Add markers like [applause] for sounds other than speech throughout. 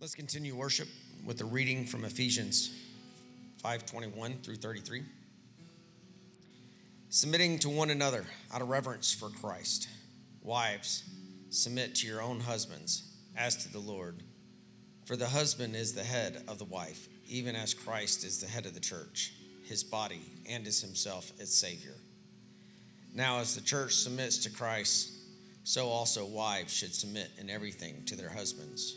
Let's continue worship with a reading from Ephesians 5:21 through 33. Submitting to one another out of reverence for Christ. Wives, submit to your own husbands as to the Lord. For the husband is the head of the wife, even as Christ is the head of the church, his body, and is himself its savior. Now as the church submits to Christ, so also wives should submit in everything to their husbands.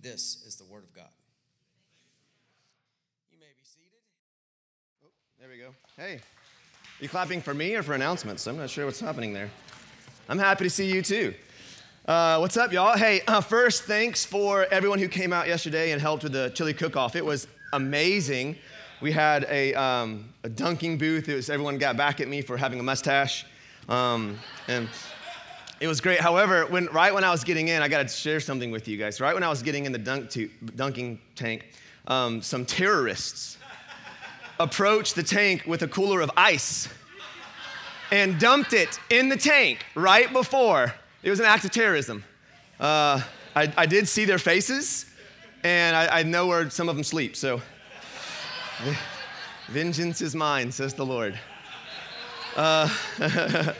This is the word of God. You may be seated. Oh, there we go. Hey, you clapping for me or for announcements? I'm not sure what's happening there. I'm happy to see you too. Uh, what's up, y'all? Hey, uh, first, thanks for everyone who came out yesterday and helped with the chili cook-off. It was amazing. We had a, um, a dunking booth. It was everyone got back at me for having a mustache, um, and it was great. However, when, right when I was getting in, I got to share something with you guys. Right when I was getting in the dunk dunking tank, um, some terrorists [laughs] approached the tank with a cooler of ice and dumped it in the tank right before. It was an act of terrorism. Uh, I, I, did see their faces, and I, I know where some of them sleep. So, [laughs] vengeance is mine, says the Lord. Uh, [laughs]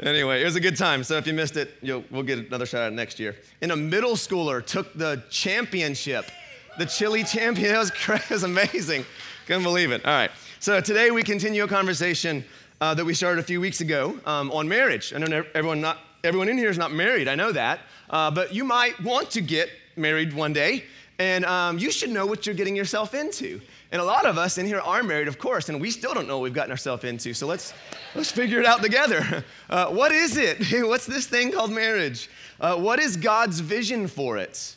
Anyway, it was a good time. So if you missed it, we'll get another shout out next year. And a middle schooler took the championship, the chili champion. [laughs] It was, it was amazing. Couldn't believe it. All right. So today we continue a conversation uh, that we started a few weeks ago um, on marriage. I know everyone, not, everyone in here is not married, I know that. Uh, but you might want to get married one day, and um, you should know what you're getting yourself into. And a lot of us in here are married, of course, and we still don't know what we've gotten ourselves into. So let's, let's figure it out together. [laughs] Uh, what is it? [laughs] What's this thing called marriage? Uh, what is God's vision for it?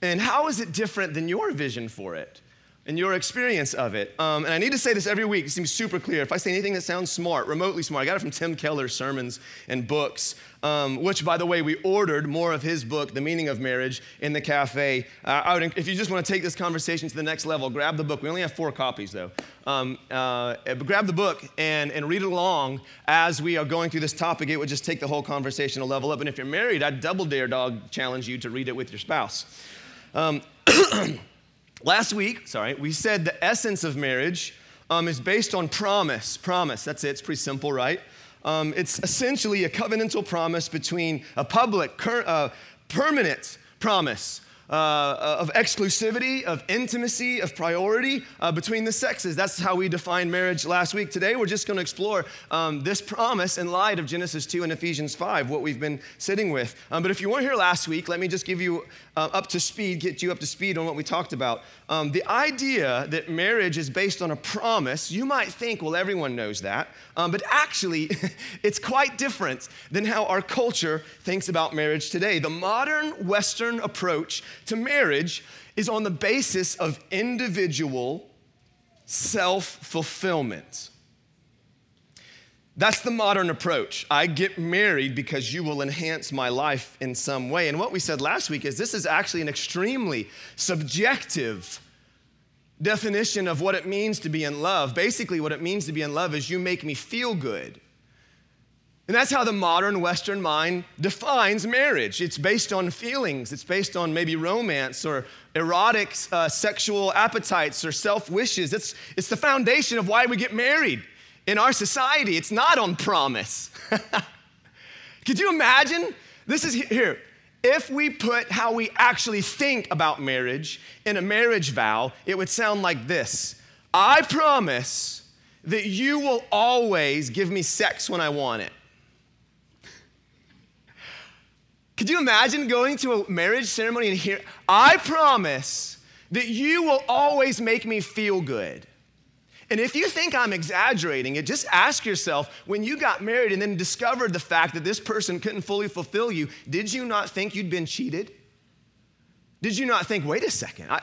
And how is it different than your vision for it? And your experience of it. Um, and I need to say this every week. It seems super clear. If I say anything that sounds smart, remotely smart, I got it from Tim Keller's sermons and books, um, which, by the way, we ordered more of his book, The Meaning of Marriage, in the cafe. Uh, would, if you just want to take this conversation to the next level, grab the book. We only have four copies, though. Um, uh, grab the book and, and read it along as we are going through this topic. It would just take the whole conversation a level up. And if you're married, I'd double dare dog challenge you to read it with your spouse. [clears throat] Last week, sorry, we said the essence of marriage um, is based on promise. Promise, that's it, it's pretty simple, right? Um, it's essentially a covenantal promise between a public, cur- uh, permanent promise uh, of exclusivity, of intimacy, of priority uh, between the sexes. That's how we defined marriage last week. Today, we're just going to explore um, this promise in light of Genesis 2 and Ephesians 5, what we've been sitting with. Um, but if you weren't here last week, let me just give you uh, up to speed, get you up to speed on what we talked about. Um, the idea that marriage is based on a promise, you might think, well, everyone knows that. Um, but actually, [laughs] it's quite different than how our culture thinks about marriage today. The modern Western approach to marriage is on the basis of individual self fulfillment. That's the modern approach. I get married because you will enhance my life in some way. And what we said last week is this is actually an extremely subjective definition of what it means to be in love. Basically, what it means to be in love is you make me feel good. And that's how the modern Western mind defines marriage. It's based on feelings, it's based on maybe romance or erotic uh, sexual appetites or self wishes. It's, it's the foundation of why we get married in our society. It's not on promise. [laughs] Could you imagine? This is here. if we put how we actually think about marriage in a marriage vow, it would sound like this I promise that you will always give me sex when I want it. Could you imagine going to a marriage ceremony and hear, I promise that you will always make me feel good? And if you think I'm exaggerating it, just ask yourself when you got married and then discovered the fact that this person couldn't fully fulfill you, did you not think you'd been cheated? Did you not think, wait a second, I,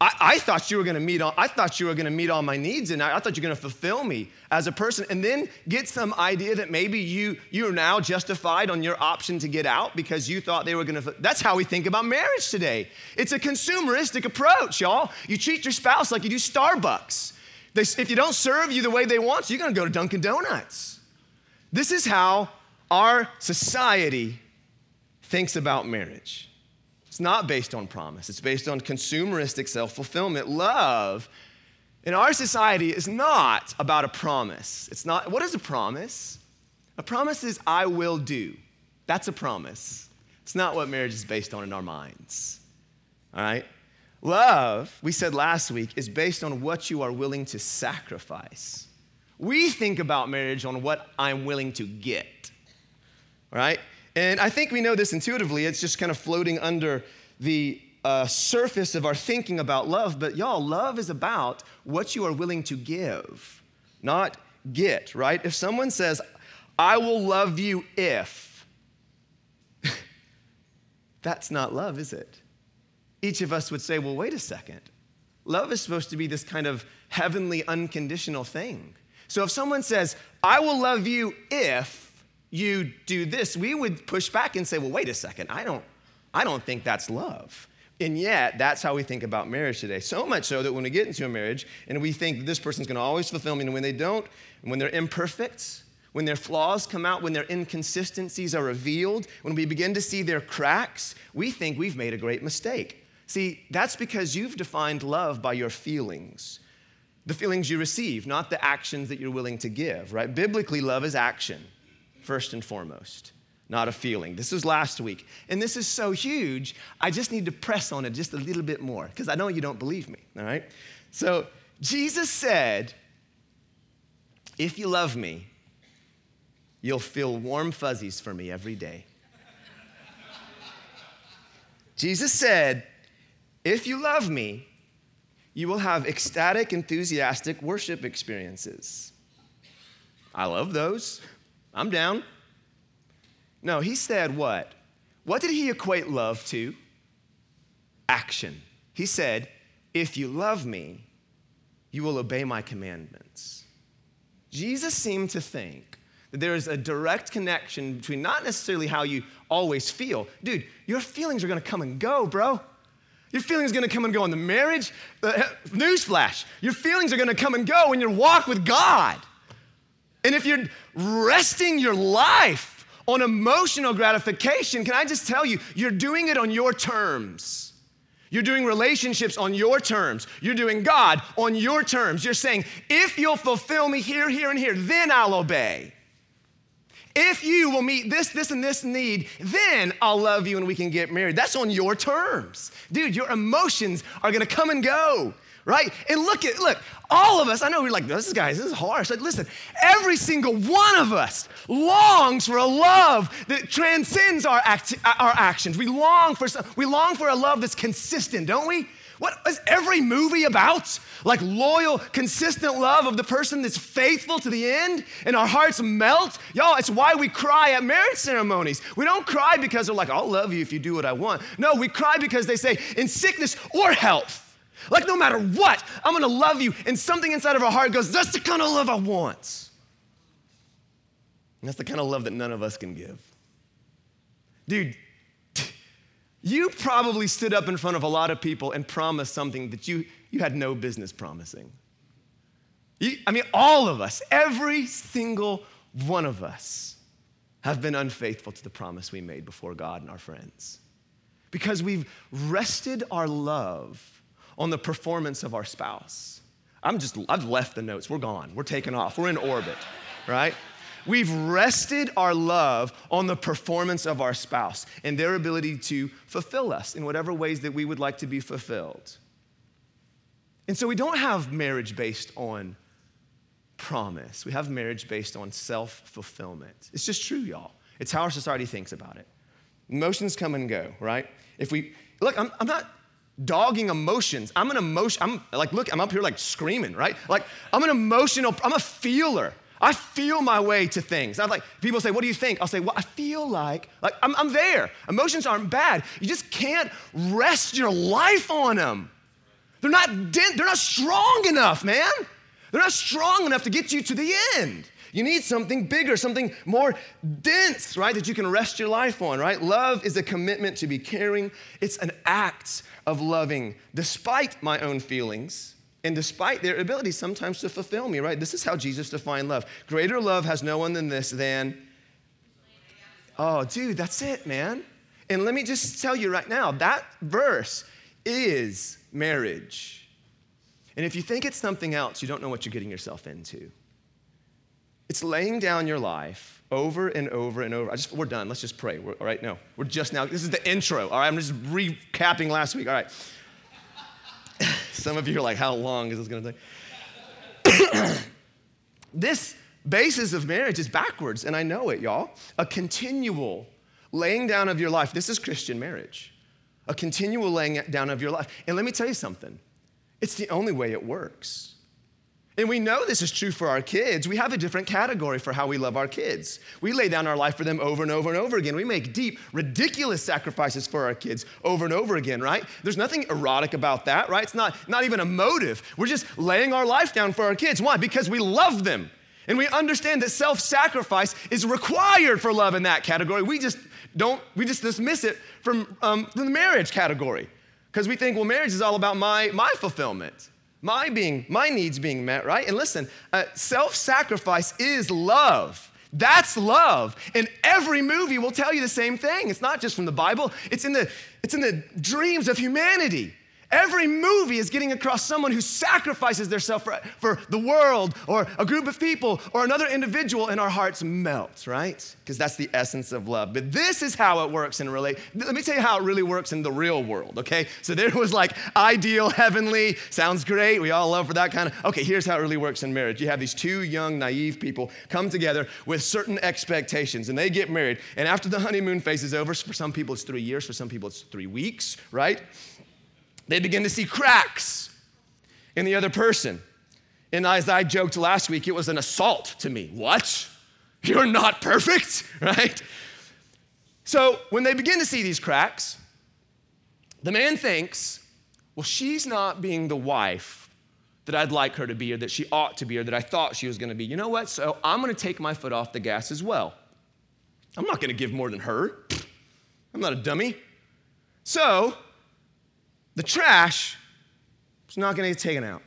I, I thought you were gonna meet all, I thought you were gonna meet all my needs and I, I thought you were gonna fulfill me as a person, and then get some idea that maybe you you're now justified on your option to get out because you thought they were gonna. That's how we think about marriage today. It's a consumeristic approach, y'all. You treat your spouse like you do Starbucks. They, if you don't serve you the way they want, you're going to go to Dunkin' Donuts. This is how our society thinks about marriage. It's not based on promise, it's based on consumeristic self fulfillment. Love in our society is not about a promise. It's not, what is a promise? A promise is, I will do. That's a promise. It's not what marriage is based on in our minds. All right? Love, we said last week, is based on what you are willing to sacrifice. We think about marriage on what I'm willing to get, right? And I think we know this intuitively. It's just kind of floating under the uh, surface of our thinking about love. But y'all, love is about what you are willing to give, not get, right? If someone says, I will love you if, [laughs] that's not love, is it? Each of us would say, well, wait a second. Love is supposed to be this kind of heavenly, unconditional thing. So if someone says, I will love you if you do this, we would push back and say, well, wait a second. I don't, I don't think that's love. And yet, that's how we think about marriage today. So much so that when we get into a marriage and we think this person's gonna always fulfill me, and when they don't, when they're imperfect, when their flaws come out, when their inconsistencies are revealed, when we begin to see their cracks, we think we've made a great mistake. See, that's because you've defined love by your feelings, the feelings you receive, not the actions that you're willing to give, right? Biblically, love is action, first and foremost, not a feeling. This was last week. And this is so huge, I just need to press on it just a little bit more because I know you don't believe me, all right? So, Jesus said, If you love me, you'll feel warm fuzzies for me every day. Jesus said, if you love me, you will have ecstatic, enthusiastic worship experiences. I love those. I'm down. No, he said what? What did he equate love to? Action. He said, If you love me, you will obey my commandments. Jesus seemed to think that there is a direct connection between not necessarily how you always feel. Dude, your feelings are gonna come and go, bro. Your feelings are gonna come and go in the marriage. Uh, newsflash, your feelings are gonna come and go in your walk with God. And if you're resting your life on emotional gratification, can I just tell you, you're doing it on your terms. You're doing relationships on your terms. You're doing God on your terms. You're saying, if you'll fulfill me here, here, and here, then I'll obey. If you will meet this, this, and this need, then I'll love you and we can get married. That's on your terms. Dude, your emotions are gonna come and go, right? And look at, look, all of us, I know we're like, this is guys, this is harsh. Like, listen, every single one of us longs for a love that transcends our, act, our actions. We long for we long for a love that's consistent, don't we? What is every movie about? Like loyal, consistent love of the person that's faithful to the end, and our hearts melt. Y'all, it's why we cry at marriage ceremonies. We don't cry because they're like, I'll love you if you do what I want. No, we cry because they say, in sickness or health, like no matter what, I'm gonna love you. And something inside of our heart goes, that's the kind of love I want. And that's the kind of love that none of us can give. Dude, you probably stood up in front of a lot of people and promised something that you, you had no business promising. You, I mean, all of us, every single one of us, have been unfaithful to the promise we made before God and our friends. Because we've rested our love on the performance of our spouse. I'm just, I've left the notes. We're gone. We're taking off. We're in orbit, right? We've rested our love on the performance of our spouse and their ability to fulfill us in whatever ways that we would like to be fulfilled. And so we don't have marriage based on promise. We have marriage based on self fulfillment. It's just true, y'all. It's how our society thinks about it. Emotions come and go, right? If we look, I'm, I'm not dogging emotions. I'm an emotion. I'm like, look, I'm up here like screaming, right? Like, I'm an emotional, I'm a feeler. I feel my way to things. I'm like, people say, what do you think? I'll say, well, I feel like, like I'm, I'm there. Emotions aren't bad. You just can't rest your life on them. They're not, they're not strong enough, man. They're not strong enough to get you to the end. You need something bigger, something more dense, right, that you can rest your life on, right? Love is a commitment to be caring, it's an act of loving despite my own feelings and despite their ability sometimes to fulfill me, right? This is how Jesus defined love. Greater love has no one than this, than. Oh, dude, that's it, man. And let me just tell you right now that verse is marriage. And if you think it's something else, you don't know what you're getting yourself into. It's laying down your life over and over and over. I just, we're done. Let's just pray. We're, all right, no, we're just now. This is the intro. All right, I'm just recapping last week. All right. [laughs] Some of you are like, how long is this going to take? [coughs] this basis of marriage is backwards, and I know it, y'all. A continual laying down of your life. This is Christian marriage. A continual laying down of your life. And let me tell you something it's the only way it works. And we know this is true for our kids. We have a different category for how we love our kids. We lay down our life for them over and over and over again. We make deep, ridiculous sacrifices for our kids over and over again, right? There's nothing erotic about that, right? It's not, not even a motive. We're just laying our life down for our kids. Why? Because we love them. And we understand that self sacrifice is required for love in that category. We just don't, we just dismiss it from, um, from the marriage category because we think, well, marriage is all about my, my fulfillment my being my needs being met right? And listen uh, self-sacrifice is love. That's love. And every movie will tell you the same thing. It's not just from the bible. It's in the it's in the dreams of humanity Every movie is getting across someone who sacrifices themselves for, for the world or a group of people or another individual, and our hearts melt, right? Because that's the essence of love. But this is how it works in relate. Let me tell you how it really works in the real world, okay? So there was like ideal, heavenly, sounds great. We all love for that kind of. Okay, here's how it really works in marriage. You have these two young, naive people come together with certain expectations, and they get married. And after the honeymoon phase is over, for some people it's three years, for some people it's three weeks, right? They begin to see cracks in the other person. And as I joked last week, it was an assault to me. What? You're not perfect, [laughs] right? So when they begin to see these cracks, the man thinks, well, she's not being the wife that I'd like her to be, or that she ought to be, or that I thought she was gonna be. You know what? So I'm gonna take my foot off the gas as well. I'm not gonna give more than her. I'm not a dummy. So the trash is not going to get taken out.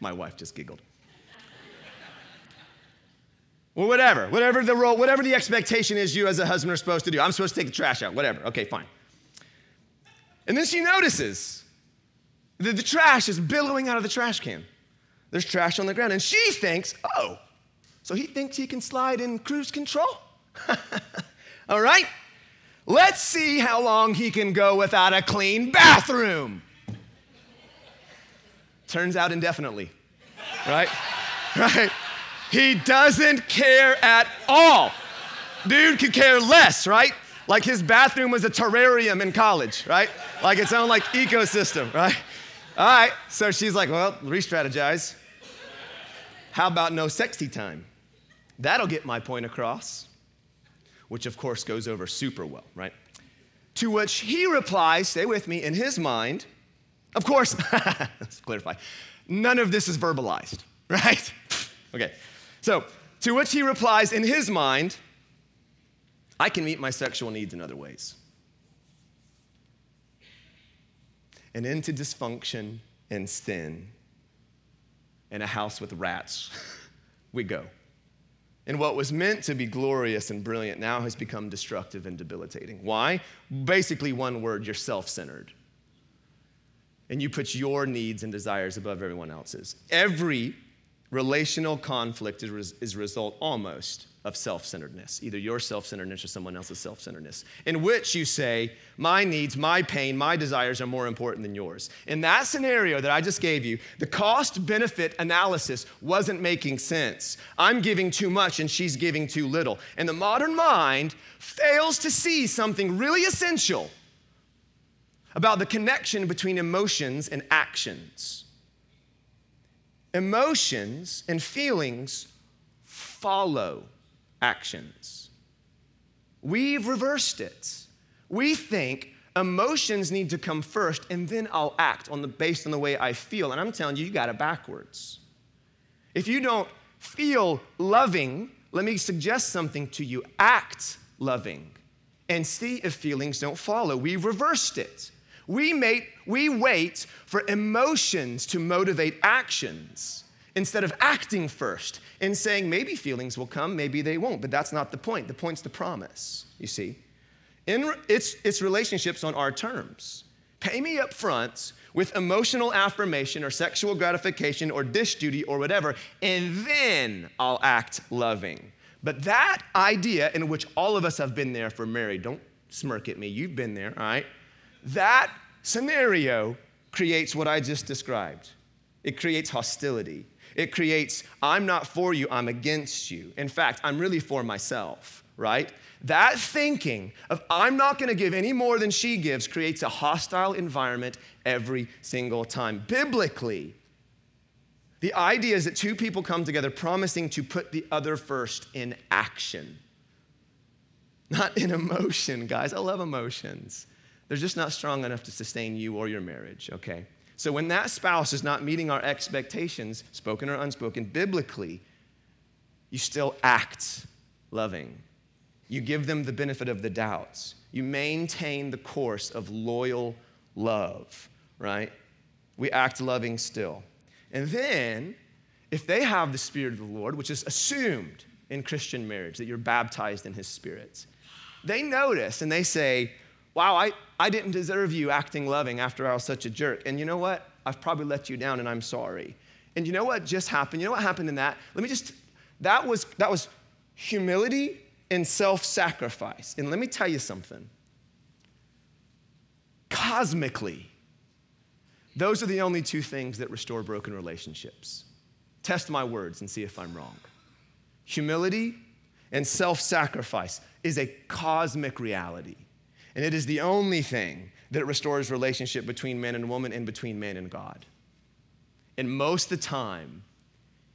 My wife just giggled. well, whatever, whatever the role, whatever the expectation is you as a husband are supposed to do. I'm supposed to take the trash out, whatever. Okay, fine. And then she notices that the trash is billowing out of the trash can. There's trash on the ground, and she thinks, oh, so he thinks he can slide in cruise control? [laughs] All right? Let's see how long he can go without a clean bathroom. Turns out indefinitely, right? [laughs] Right? He doesn't care at all. Dude could care less, right? Like his bathroom was a terrarium in college, right? Like its own like ecosystem, right? All right, so she's like, well, re-strategize. How about no sexy time? That'll get my point across which of course goes over super well, right? To which he replies, stay with me, in his mind, of course, [laughs] let's clarify, none of this is verbalized, [laughs] right? okay, so to which he replies, in his mind, I can meet my sexual needs in other ways. And into dysfunction and sin in a house with rats [laughs] we go. And what was meant to be glorious and brilliant now has become destructive and debilitating. Why? Basically, one word you're self centered. And you put your needs and desires above everyone else's. Every relational conflict is, is result almost of self centeredness, either your self centeredness or someone else's self centeredness, in which you say, My needs, my pain, my desires are more important than yours. In that scenario that I just gave you, the cost benefit analysis wasn't making sense. I'm giving too much and she's giving too little. And the modern mind fails to see something really essential about the connection between emotions and actions. Emotions and feelings follow actions. We've reversed it. We think emotions need to come first and then I'll act on the based on the way I feel. And I'm telling you, you got it backwards. If you don't feel loving, let me suggest something to you. Act loving and see if feelings don't follow. We reversed it. We, we wait for emotions to motivate actions instead of acting first and saying maybe feelings will come, maybe they won't. But that's not the point. The point's the promise, you see. In, it's, it's relationships on our terms. Pay me up front with emotional affirmation or sexual gratification or dish duty or whatever, and then I'll act loving. But that idea, in which all of us have been there for married, don't smirk at me, you've been there, all right? That scenario creates what I just described. It creates hostility. It creates, I'm not for you, I'm against you. In fact, I'm really for myself, right? That thinking of I'm not gonna give any more than she gives creates a hostile environment every single time. Biblically, the idea is that two people come together promising to put the other first in action, not in emotion, guys. I love emotions. They're just not strong enough to sustain you or your marriage, okay? So when that spouse is not meeting our expectations, spoken or unspoken, biblically, you still act loving. You give them the benefit of the doubts. You maintain the course of loyal love, right? We act loving still. And then, if they have the Spirit of the Lord, which is assumed in Christian marriage, that you're baptized in His Spirit, they notice and they say, Wow, I, I didn't deserve you acting loving after I was such a jerk. And you know what? I've probably let you down and I'm sorry. And you know what just happened? You know what happened in that? Let me just, that was, that was humility and self sacrifice. And let me tell you something. Cosmically, those are the only two things that restore broken relationships. Test my words and see if I'm wrong. Humility and self sacrifice is a cosmic reality. And it is the only thing that restores relationship between man and woman and between man and God. And most of the time,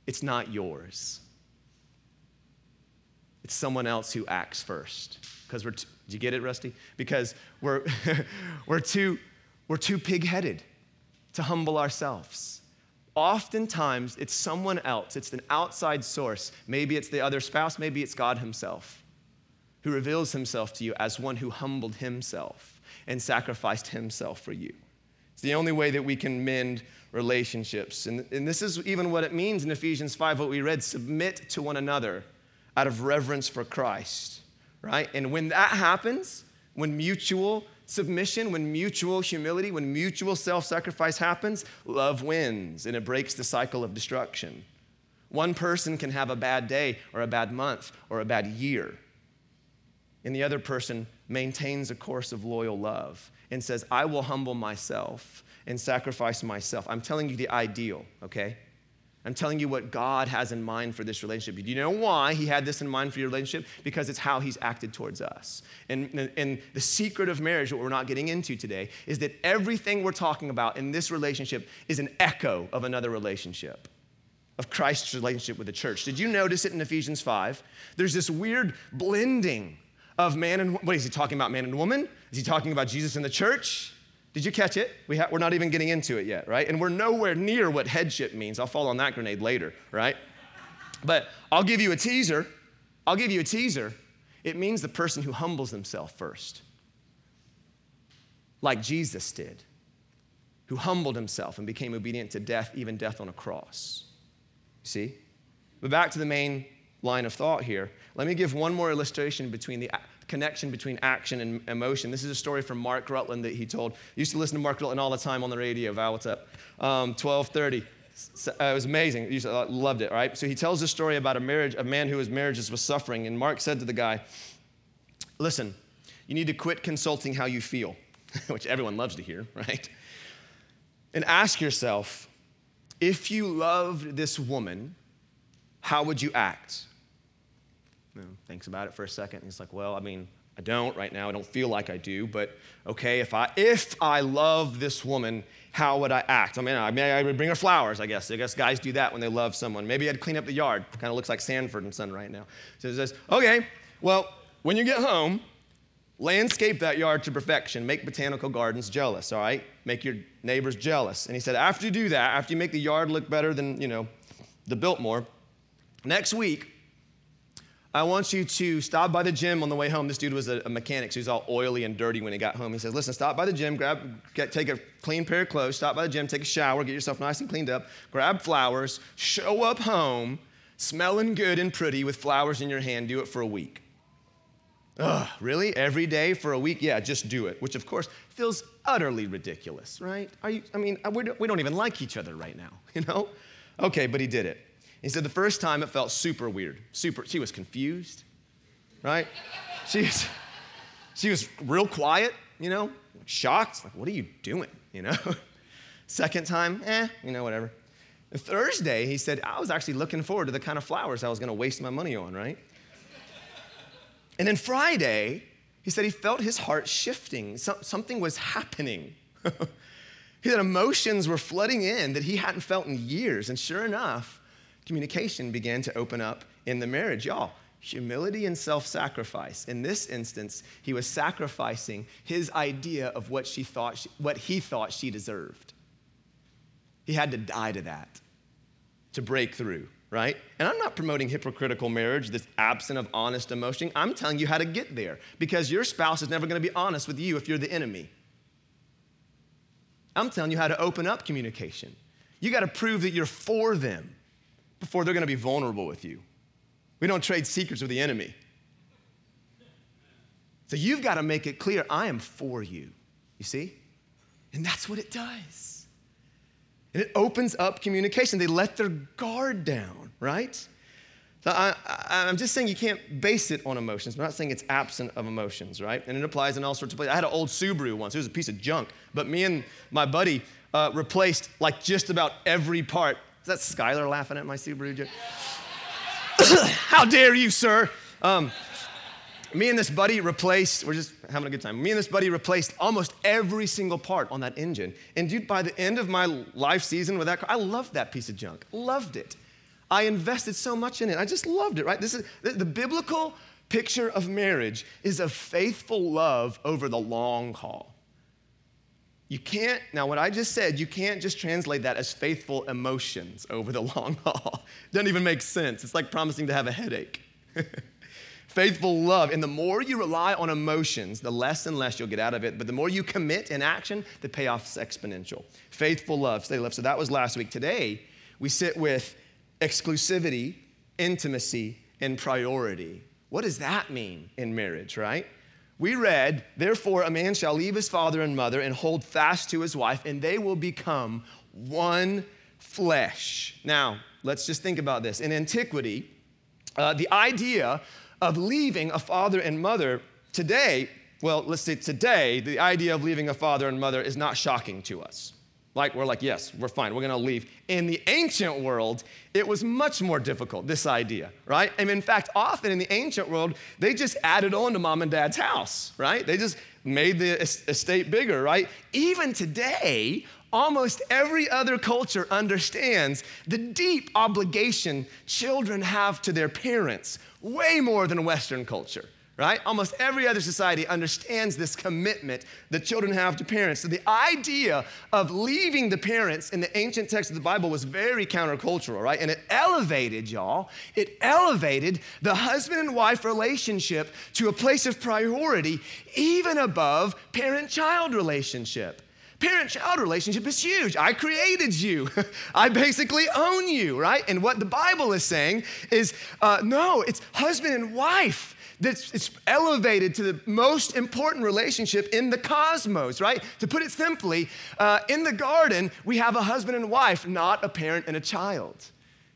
it's not yours. It's someone else who acts first. Because we're, t- did you get it, Rusty? Because we're, [laughs] we're too, we're too pig-headed to humble ourselves. Oftentimes, it's someone else. It's an outside source. Maybe it's the other spouse. Maybe it's God himself who reveals himself to you as one who humbled himself and sacrificed himself for you. It's the only way that we can mend relationships. And, and this is even what it means in Ephesians 5, what we read submit to one another out of reverence for Christ, right? And when that happens, when mutual submission, when mutual humility, when mutual self sacrifice happens, love wins and it breaks the cycle of destruction. One person can have a bad day or a bad month or a bad year and the other person maintains a course of loyal love and says, I will humble myself and sacrifice myself. I'm telling you the ideal, okay? I'm telling you what God has in mind for this relationship. Do you know why He had this in mind for your relationship? Because it's how He's acted towards us. And, and the secret of marriage, what we're not getting into today, is that everything we're talking about in this relationship is an echo of another relationship, of Christ's relationship with the church. Did you notice it in Ephesians 5? There's this weird blending of man and what is he talking about man and woman? Is he talking about jesus and the church? Did you catch it? We ha- we're not even getting into it yet right? And we're nowhere near what headship means. I'll fall on that grenade later right? But i'll give you a teaser. I'll give you a teaser. It means the person who humbles themselves first like jesus did who humbled himself and became obedient to death even death on a cross. See? But back to the main line of thought here. Let me give one more illustration between the connection between action and emotion. This is a story from Mark Rutland that he told. I used to listen to Mark Rutland all the time on the radio. Val, what's up? Um, 1230. uh, it was amazing. You uh, loved it, right? So he tells a story about a marriage, a man whose marriages was suffering. And Mark said to the guy, Listen, you need to quit consulting how you feel, [laughs] which everyone loves to hear, right? And ask yourself, if you loved this woman, how would you act? Thinks about it for a second. And He's like, Well, I mean, I don't right now. I don't feel like I do, but okay, if I if I love this woman, how would I act? I mean, I, mean, I would bring her flowers, I guess. I guess guys do that when they love someone. Maybe I'd clean up the yard. Kind of looks like Sanford and Son right now. So he says, okay, well, when you get home, landscape that yard to perfection. Make botanical gardens jealous, all right? Make your neighbors jealous. And he said, after you do that, after you make the yard look better than, you know, the Biltmore, next week, I want you to stop by the gym on the way home. This dude was a, a mechanic, so he's all oily and dirty when he got home. He says, Listen, stop by the gym, grab, get, take a clean pair of clothes, stop by the gym, take a shower, get yourself nice and cleaned up, grab flowers, show up home, smelling good and pretty with flowers in your hand. Do it for a week. Ugh, really? Every day for a week? Yeah, just do it. Which, of course, feels utterly ridiculous, right? Are you, I mean, we don't even like each other right now, [laughs] you know? Okay, but he did it. He said the first time it felt super weird. Super, she was confused, right? She was, she was real quiet, you know, shocked. Like, what are you doing, you know? [laughs] Second time, eh, you know, whatever. Thursday, he said, I was actually looking forward to the kind of flowers I was to waste my money on, right? and then Friday, he said he felt his heart shifting. something was happening. [laughs] he said emotions were flooding in that he hadn't felt in years. And sure enough, communication began to open up in the marriage. Y'all, humility and self sacrifice. In this instance, he was sacrificing his idea of what, she thought she, what he thought she deserved. He had to die to that to break through, right? And I'm not promoting hypocritical marriage that's absent of honest emotion. I'm telling you how to get there because your spouse is never going to be honest with you if you're the enemy. I'm telling you how to open up communication. You got to prove that you're for them before they're going to be vulnerable with you. We don't trade secrets with the enemy. So you've got to make it clear I am for you. You see? And that's what it does. And it opens up communication. They let their guard down, right? So I, am just saying you can't base it on emotions. I'm not saying it's absent of emotions, right? And it applies in all sorts of places. I had an old Subaru once. It was a piece of junk. But me and my buddy uh, replaced like just about every part is that Skylar laughing at my Subaru? [coughs] How dare you, sir? Um, me and this buddy replaced, we're just having a good time. Me and this buddy replaced almost every single part on that engine. And dude, by the end of my life season with that car, I loved that piece of junk. Loved it. I invested so much in it. I just loved it, right? This is the, the biblical picture of marriage is a faithful love over the long haul. You can't, now what I just said, you can't just translate that as faithful emotions over the [laughs] long haul. Doesn't even make sense. It's like promising to have a headache. [laughs] faithful love. And the more you rely on emotions, the less and less you'll get out of it. But the more you commit in action, the payoff's exponential. Faithful love, stay love. So that was last week. Today, we sit with exclusivity, intimacy, and priority. What does that mean in marriage, right? We read, Therefore, a man shall leave his father and mother and hold fast to his wife, and they will become one flesh. Now, let's just think about this. In antiquity, uh, the idea of leaving a father and mother today, well, let's say today, the idea of leaving a father and mother is not shocking to us. Like, we're like, yes, we're fine, we're gonna leave. In the ancient world, it was much more difficult, this idea, right? And in fact, often in the ancient world, they just added on to mom and dad's house, right? They just made the estate bigger, right? Even today, almost every other culture understands the deep obligation children have to their parents, way more than Western culture right? Almost every other society understands this commitment that children have to parents. So the idea of leaving the parents in the ancient text of the Bible was very countercultural, right? And it elevated, y'all, it elevated the husband and wife relationship to a place of priority, even above parent child relationship. Parent child relationship is huge. I created you. [laughs] I basically own you, right? And what the Bible is saying is uh, no, it's husband and wife that's it's elevated to the most important relationship in the cosmos, right? To put it simply, uh, in the garden, we have a husband and wife, not a parent and a child.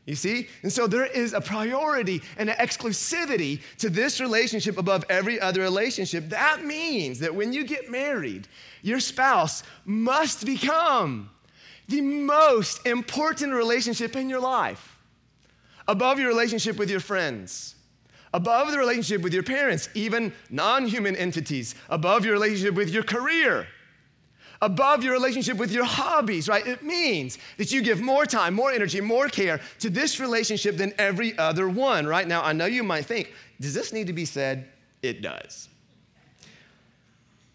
You see? And so there is a priority and an exclusivity to this relationship above every other relationship. That means that when you get married, your spouse must become the most important relationship in your life, above your relationship with your friends, above the relationship with your parents, even non human entities, above your relationship with your career above your relationship with your hobbies, right? It means that you give more time, more energy, more care to this relationship than every other one, right? Now, I know you might think, does this need to be said? It does.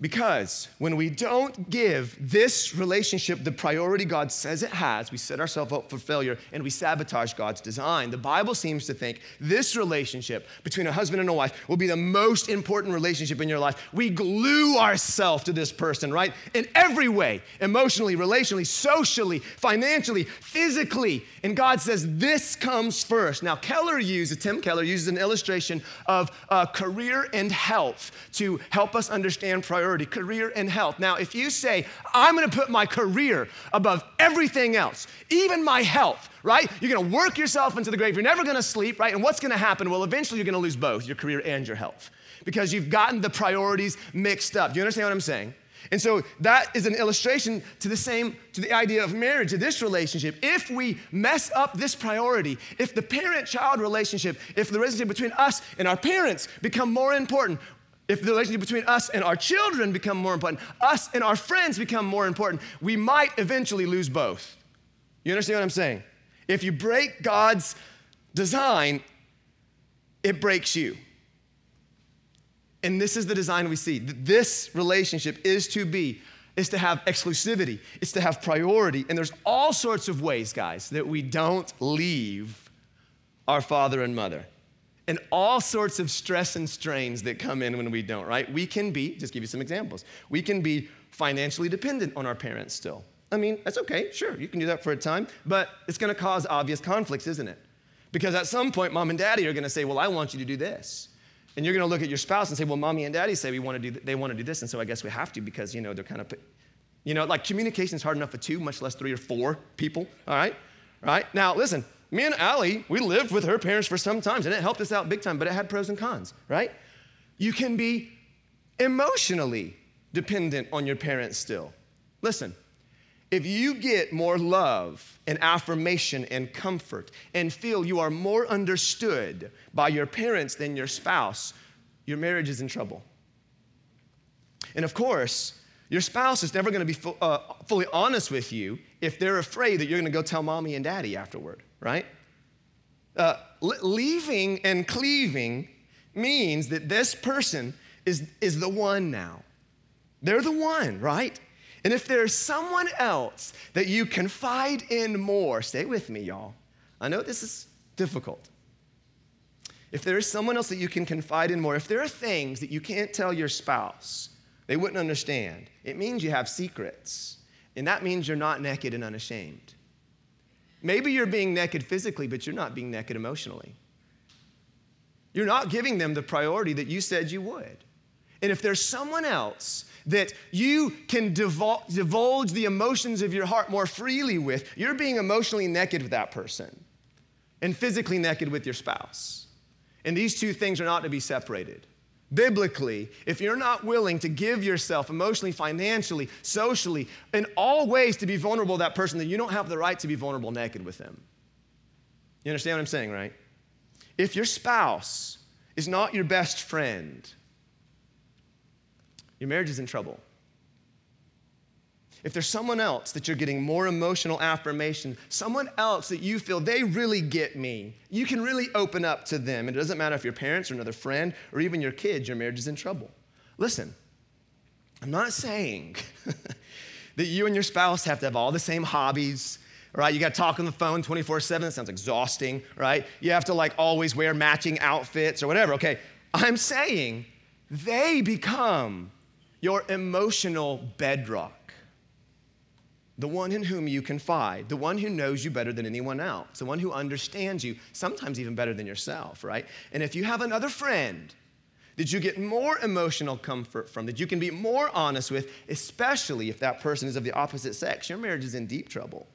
Because when we don't give this relationship the priority God says it has, we set ourselves up for failure and we sabotage God's design. The Bible seems to think this relationship between a husband and a wife will be the most important relationship in your life. We glue ourselves to this person, right? In every way emotionally, relationally, socially, financially, physically. And God says this comes first. Now, Keller uses, Tim Keller uses an illustration of uh, career and health to help us understand priority priority career and health. Now, if you say, I'm gonna put my career above everything else, even my health, right? You're gonna work yourself into the grave. You're never gonna sleep, right? And what's gonna happen? Well, eventually you're gonna lose both your career and your health because you've gotten the priorities mixed up. Do you understand what I'm saying? And so that is an illustration to the same, to the idea of marriage, to this relationship. If we mess up this priority, if the parent child relationship, if the relationship between us and our parents become more important, if the relationship between us and our children become more important, us and our friends become more important, we might eventually lose both. You understand what I'm saying? If you break God's design, it breaks you. And this is the design we see. This relationship is to be, is to have exclusivity, it's to have priority. And there's all sorts of ways, guys, that we don't leave our father and mother and all sorts of stress and strains that come in when we don't, right? We can be, just give you some examples, we can be financially dependent on our parents still. I mean, that's okay, sure, you can do that for a time, but it's gonna cause obvious conflicts, isn't it? Because at some point, mom and daddy are gonna say, Well, I want you to do this. And you're gonna look at your spouse and say, Well, mommy and daddy say we wanna do, th- they wanna do this, and so I guess we have to because, you know, they're kind of, you know, like communication is hard enough for two, much less three or four people, all right? Right? Now, listen, me and Allie, we lived with her parents for some times, and it helped us out big time, but it had pros and cons, right? You can be emotionally dependent on your parents still. Listen, if you get more love and affirmation and comfort and feel you are more understood by your parents than your spouse, your marriage is in trouble. And of course, your spouse is never going to be fu- uh, fully honest with you if they're afraid that you're going to go tell mommy and daddy afterward right? Uh, leaving and cleaving means that this person is, is the one now. They're the one, right? And if there's someone else that you confide in more, stay with me, y'all. I know this is difficult. If there is someone else that you can confide in more, if there are things that you can't tell your spouse, they wouldn't understand. It means you have secrets. And that means you're not naked and unashamed. Maybe you're being naked physically, but you're not being naked emotionally. You're not giving them the priority that you said you would. And if there's someone else that you can divulge the emotions of your heart more freely with, you're being emotionally naked with that person and physically naked with your spouse. And these two things are not to be separated biblically, if you're not willing to give yourself emotionally, financially, socially, in all ways to be vulnerable to that person, then you don't have the right to be vulnerable naked with them. You understand what I'm saying, right? If your spouse is not your best friend, your marriage is in trouble. If there's someone else that you're getting more emotional affirmation, someone else that you feel they really get me, you can really open up to them. And it doesn't matter if your parents or another friend or even your kids, your marriage is in trouble. Listen, I'm not saying [laughs] that you and your spouse have to have all the same hobbies, right? You got to talk on the phone 24 7. That sounds exhausting, right? You have to like always wear matching outfits or whatever. Okay, I'm saying they become your emotional bedrock the one in whom you confide, the one who knows you better than anyone else, the one who understands you, sometimes even better than yourself, right? And if you have another friend that you get more emotional comfort from, that you can be more honest with, especially if that person is of the opposite sex, your marriage is in deep trouble.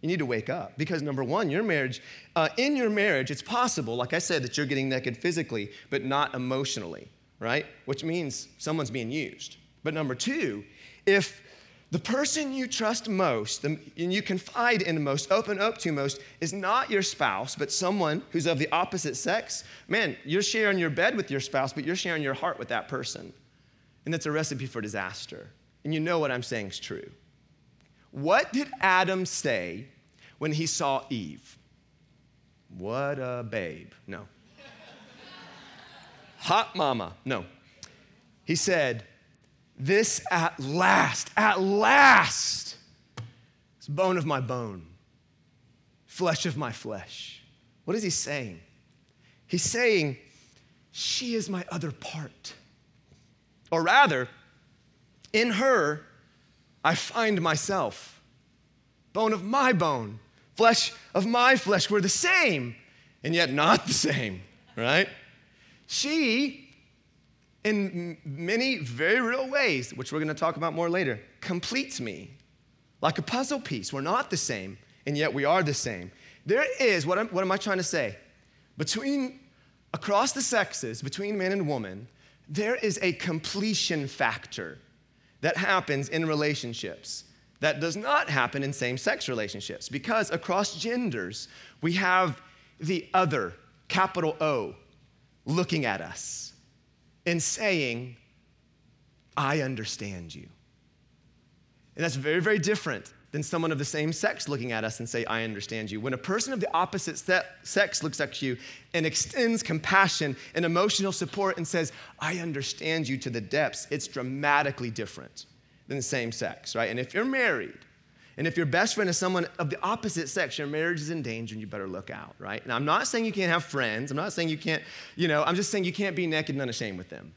You need to wake up because number one, your marriage, uh, in your marriage, it's possible, like I said, that you're getting naked physically, but not emotionally, right? Which means someone's being used. But number two, if the person you trust most and you confide in most, open up to most, is not your spouse, but someone who's of the opposite sex, man, you're sharing your bed with your spouse, but you're sharing your heart with that person. And that's a recipe for disaster. And you know what I'm saying is true. What did Adam say when he saw Eve? What a babe. No. Hot mama. No. He said, This at last, at last, is bone of my bone, flesh of my flesh. What is he saying? He's saying, She is my other part. Or rather, in her, I find myself. Bone of my bone, flesh of my flesh. We're the same, and yet not the same, right? She, in many very real ways, which we're going to talk about more later, completes me like a puzzle piece. We're not the same, and yet we are the same. There is, what, what am I trying to say? Between, across the sexes, between man and woman, there is a completion factor that happens in relationships that does not happen in same sex relationships because across genders, we have the other, capital O, looking at us and saying, I understand you. And that's very, very different than someone of the same sex looking at us and say, I understand you. When a person of the opposite sex looks at you and extends compassion and emotional support and says, I understand you to the depths, it's dramatically different than the same sex, right? And if you're married, and if your best friend is someone of the opposite sex, your marriage is in danger and you better look out, right? Now, I'm not saying you can't have friends. I'm not saying you can't, you know, I'm just saying you can't be naked and unashamed with them.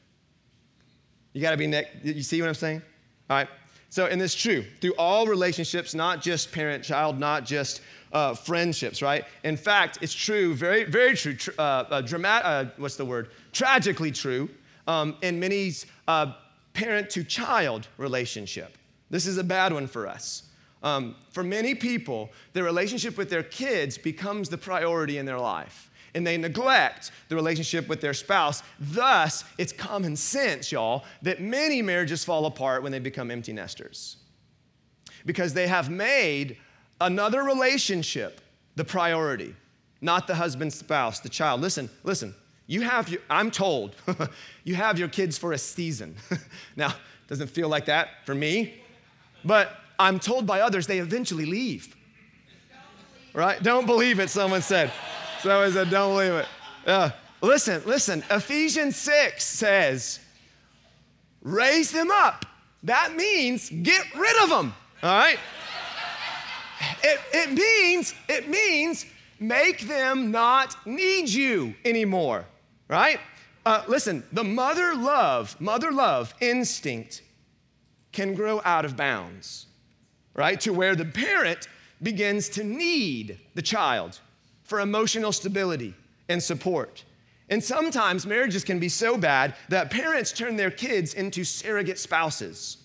You gotta be naked. You see what I'm saying? All right. So, and it's true through all relationships, not just parent child, not just uh, friendships, right? In fact, it's true, very, very true, tr- uh, uh, dramatic, uh, what's the word? Tragically true um, in many uh, parent to child relationship. This is a bad one for us. Um, for many people, their relationship with their kids becomes the priority in their life and they neglect the relationship with their spouse. Thus, it's common sense, y'all, that many marriages fall apart when they become empty nesters because they have made another relationship the priority, not the husband, spouse, the child. Listen, listen. You have your, I'm told, [laughs] you have your kids for a season. [laughs] now, doesn't feel like that for me, but I'm told by others they eventually leave. Right? Don't believe it, someone said. Someone said, don't believe it. Uh, listen, listen. Ephesians 6 says, raise them up. That means get rid of them. All right? It, it means, it means make them not need you anymore. Right? Uh, listen, the mother love, mother love instinct can grow out of bounds, right? To where the parent begins to need the child for emotional stability and support. And sometimes marriages can be so bad that parents turn their kids into surrogate spouses.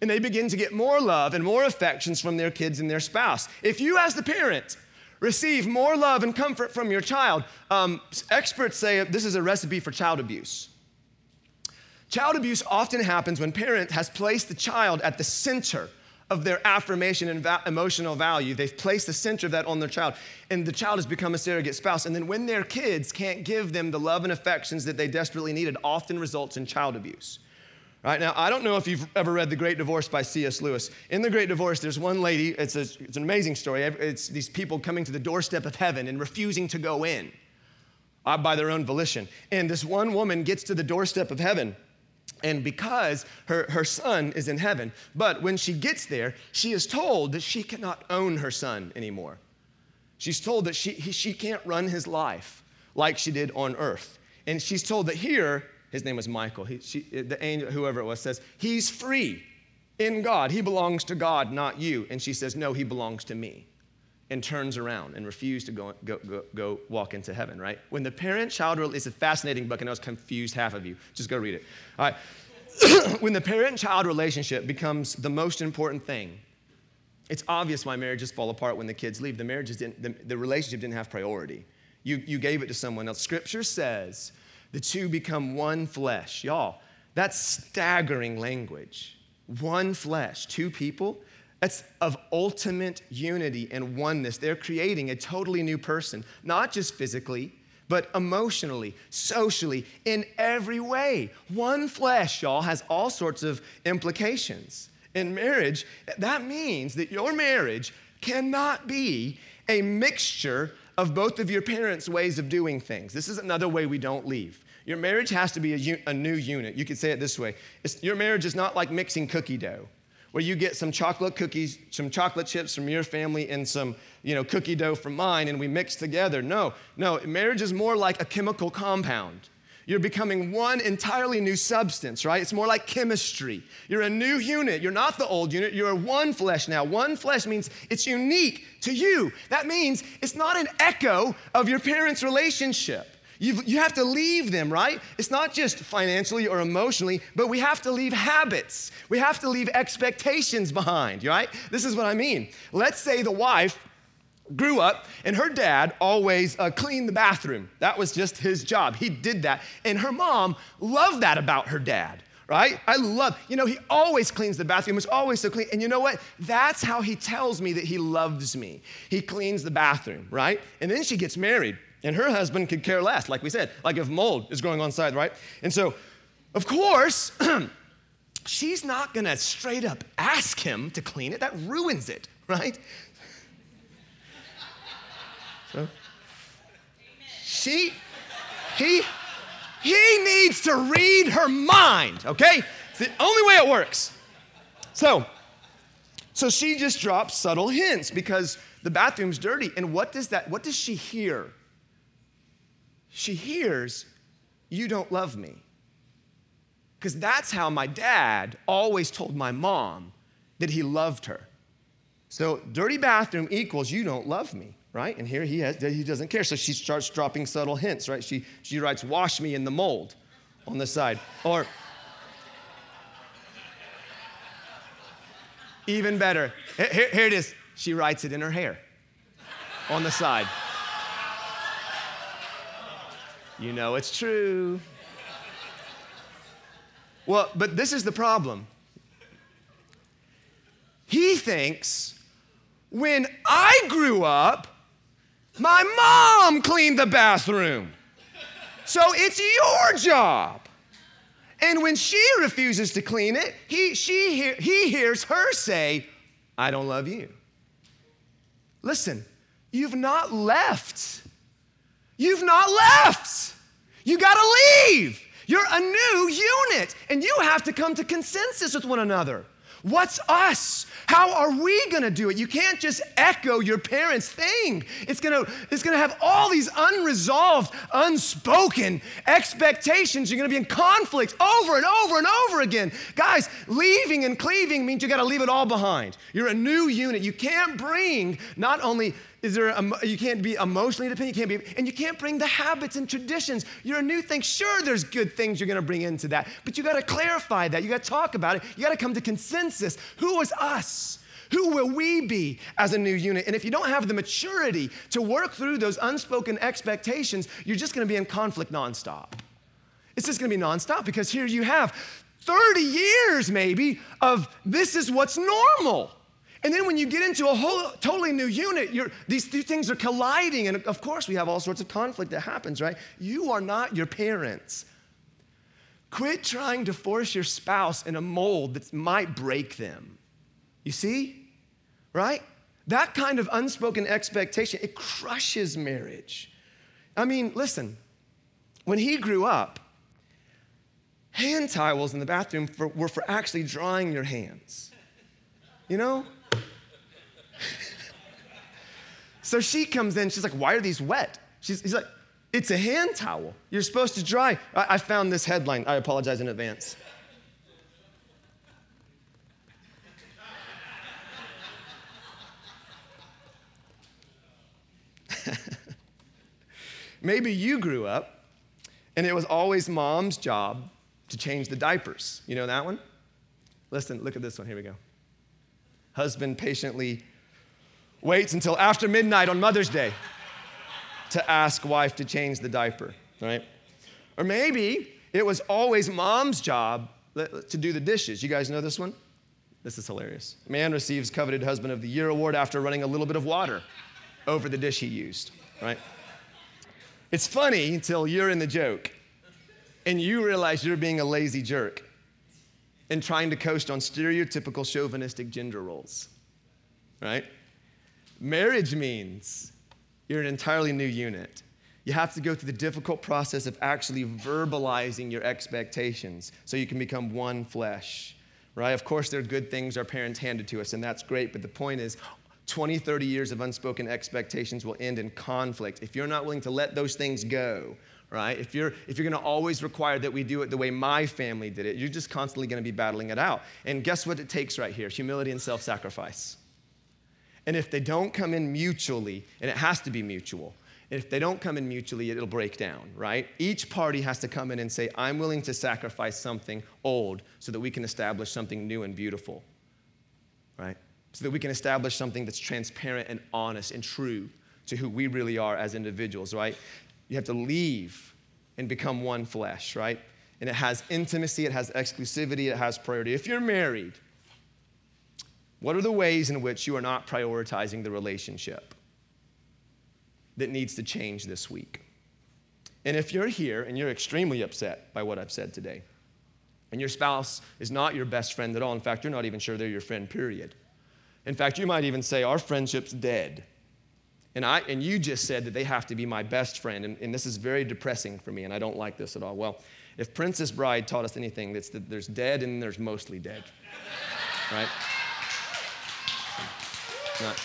And they begin to get more love and more affections from their kids and their spouse. If you, as the parent, receive more love and comfort from your child, um, experts say this is a recipe for child abuse. Child abuse often happens when parent has placed the child at the center of their affirmation and va- emotional value. They've placed the center of that on their child, and the child has become a surrogate spouse. And then when their kids can't give them the love and affections that they desperately needed, often results in child abuse. Right now, I don't know if you've ever read The Great Divorce by C.S. Lewis. In The Great Divorce, there's one lady, it's, a, it's an amazing story. It's these people coming to the doorstep of heaven and refusing to go in uh, by their own volition. And this one woman gets to the doorstep of heaven and because her, her son is in heaven. But when she gets there, she is told that she cannot own her son anymore. She's told that she, he, she can't run his life like she did on earth. And she's told that here, his name was Michael, he, she, the angel, whoever it was, says, he's free in God. He belongs to God, not you. And she says, no, he belongs to me. And turns around and refuses to go, go, go, go walk into heaven, right? When the parent child relationship is a fascinating book, and I was confused half of you. Just go read it. All right. [coughs] when the parent child relationship becomes the most important thing, it's obvious why marriages fall apart when the kids leave. The marriages didn't, the, the relationship didn't have priority. You, you gave it to someone else. Scripture says the two become one flesh. Y'all, that's staggering language. One flesh, two people. That's of ultimate unity and oneness. They're creating a totally new person, not just physically, but emotionally, socially, in every way. One flesh, y'all, has all sorts of implications. In marriage, that means that your marriage cannot be a mixture of both of your parents' ways of doing things. This is another way we don't leave. Your marriage has to be a, a new unit. You could say it this way it's, Your marriage is not like mixing cookie dough, where you get some chocolate cookies, some chocolate chips from your family, and some you know, cookie dough from mine, and we mix together. No, no, marriage is more like a chemical compound. You're becoming one entirely new substance, right? It's more like chemistry. You're a new unit. You're not the old unit. You're one flesh now. One flesh means it's unique to you. That means it's not an echo of your parents' relationship. You've, you have to leave them, right? It's not just financially or emotionally, but we have to leave habits. We have to leave expectations behind, right? This is what I mean. Let's say the wife grew up and her dad always uh, cleaned the bathroom. That was just his job. He did that. And her mom loved that about her dad right? I love, you know, he always cleans the bathroom. It's always so clean. And you know what? That's how he tells me that he loves me. He cleans the bathroom, right? And then she gets married, and her husband could care less, like we said, like if mold is growing on side, right? And so, of course, [clears throat] she's not gonna straight up ask him to clean it. That ruins it, right? So, she, he, he needs to read her mind, okay? It's the only way it works. So, so she just drops subtle hints because the bathroom's dirty. And what does that, what does she hear? She hears, You don't love me. Because that's how my dad always told my mom that he loved her. So, dirty bathroom equals you don't love me right? And here he has, he doesn't care. So she starts dropping subtle hints, right? She, she writes, wash me in the mold on the side. Or even better, here, here it is. She writes it in her hair on the side. You know it's true. Well, but this is the problem. He thinks when I grew up, my mom cleaned the bathroom. So it's your job. And when she refuses to clean it, he, she he hears her say, I don't love you. Listen, you've not left. You've not left. You gotta leave. You're a new unit, and you have to come to consensus with one another. What's us? How are we going to do it? You can't just echo your parents' thing. It's going to it's going to have all these unresolved, unspoken expectations. You're going to be in conflict over and over and over again. Guys, leaving and cleaving means you got to leave it all behind. You're a new unit. You can't bring not only is there a, you can't be emotionally dependent you can't be and you can't bring the habits and traditions you're a new thing sure there's good things you're going to bring into that but you got to clarify that you got to talk about it you got to come to consensus who is us who will we be as a new unit? And if you don't have the maturity to work through those unspoken expectations, you're just gonna be in conflict nonstop. It's just gonna be nonstop because here you have 30 years maybe of this is what's normal. And then when you get into a whole totally new unit, these two things are colliding. And of course, we have all sorts of conflict that happens, right? You are not your parents. Quit trying to force your spouse in a mold that might break them. You see? Right? That kind of unspoken expectation, it crushes marriage. I mean, listen, when he grew up, hand towels in the bathroom for, were for actually drying your hands. You know? So she comes in, she's like, Why are these wet? She's, he's like, It's a hand towel. You're supposed to dry. I, I found this headline. I apologize in advance. [laughs] Maybe you grew up and it was always mom's job to change the diapers. You know that one? Listen, look at this one. Here we go. Husband patiently waits until after midnight on Mother's Day to ask wife to change the diaper, right? Or maybe it was always mom's job to do the dishes. You guys know this one? This is hilarious. Man receives coveted husband of the year award after running a little bit of water over the dish he used, right? It's funny until you're in the joke and you realize you're being a lazy jerk and trying to coast on stereotypical chauvinistic gender roles, right? Marriage means you're an entirely new unit. You have to go through the difficult process of actually verbalizing your expectations so you can become one flesh, right? Of course, there are good things our parents handed to us, and that's great, but the point is, 20, 30 years of unspoken expectations will end in conflict. If you're not willing to let those things go, right? If you're if you're going to always require that we do it the way my family did it, you're just constantly going to be battling it out. And guess what it takes right here? Humility and self-sacrifice. And if they don't come in mutually, and it has to be mutual, if they don't come in mutually, it'll break down, right? Each party has to come in and say, I'm willing to sacrifice something old so that we can establish something new and beautiful, right? So that we can establish something that's transparent and honest and true to who we really are as individuals, right? You have to leave and become one flesh, right? And it has intimacy, it has exclusivity, it has priority. If you're married, what are the ways in which you are not prioritizing the relationship? that needs to change this week. And if you're here and you're extremely upset by what I've said today, and your spouse is not your best friend at all, in fact, you're not even sure they're your friend, period. In fact, you might even say, Our friendship's dead. And, I, and you just said that they have to be my best friend, and, and this is very depressing for me, and I don't like this at all. Well, if Princess Bride taught us anything, it's that there's dead and there's mostly dead. [laughs] right? Not.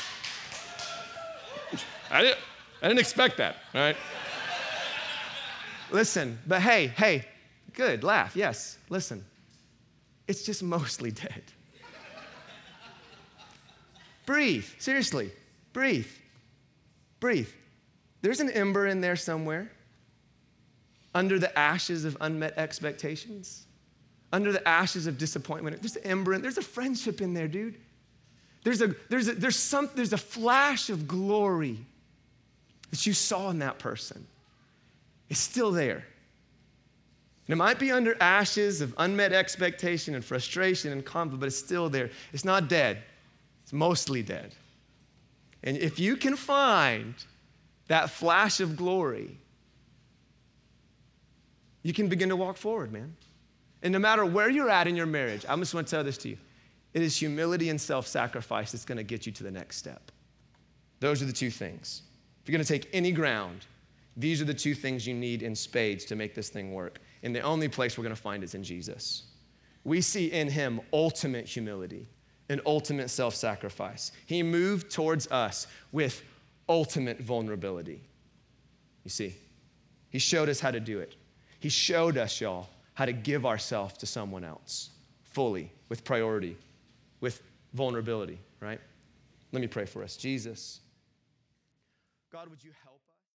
I didn't, I didn't expect that, all right? listen, but hey, hey, good, laugh, yes, listen. It's just mostly dead. breathe, seriously, breathe, breathe. There's an ember in there somewhere under the ashes of unmet expectations, under the ashes of disappointment. There's an ember in there's a friendship in there, dude. There's a, there's a, there's some, there's a flash of glory that you saw in that person It's still there. And it might be under ashes of unmet expectation and frustration and conflict, but it's still there. It's not dead, it's mostly dead. And if you can find that flash of glory, you can begin to walk forward, man. And no matter where you're at in your marriage, I just want to tell this to you it is humility and self sacrifice that's going to get you to the next step. Those are the two things. If you're going to take any ground, these are the two things you need in spades to make this thing work. And the only place we're going to find is in Jesus. We see in him ultimate humility and ultimate self sacrifice. He moved towards us with ultimate vulnerability. You see, he showed us how to do it. He showed us, y'all, how to give ourselves to someone else fully, with priority, with vulnerability, right? Let me pray for us. Jesus. God, would you help?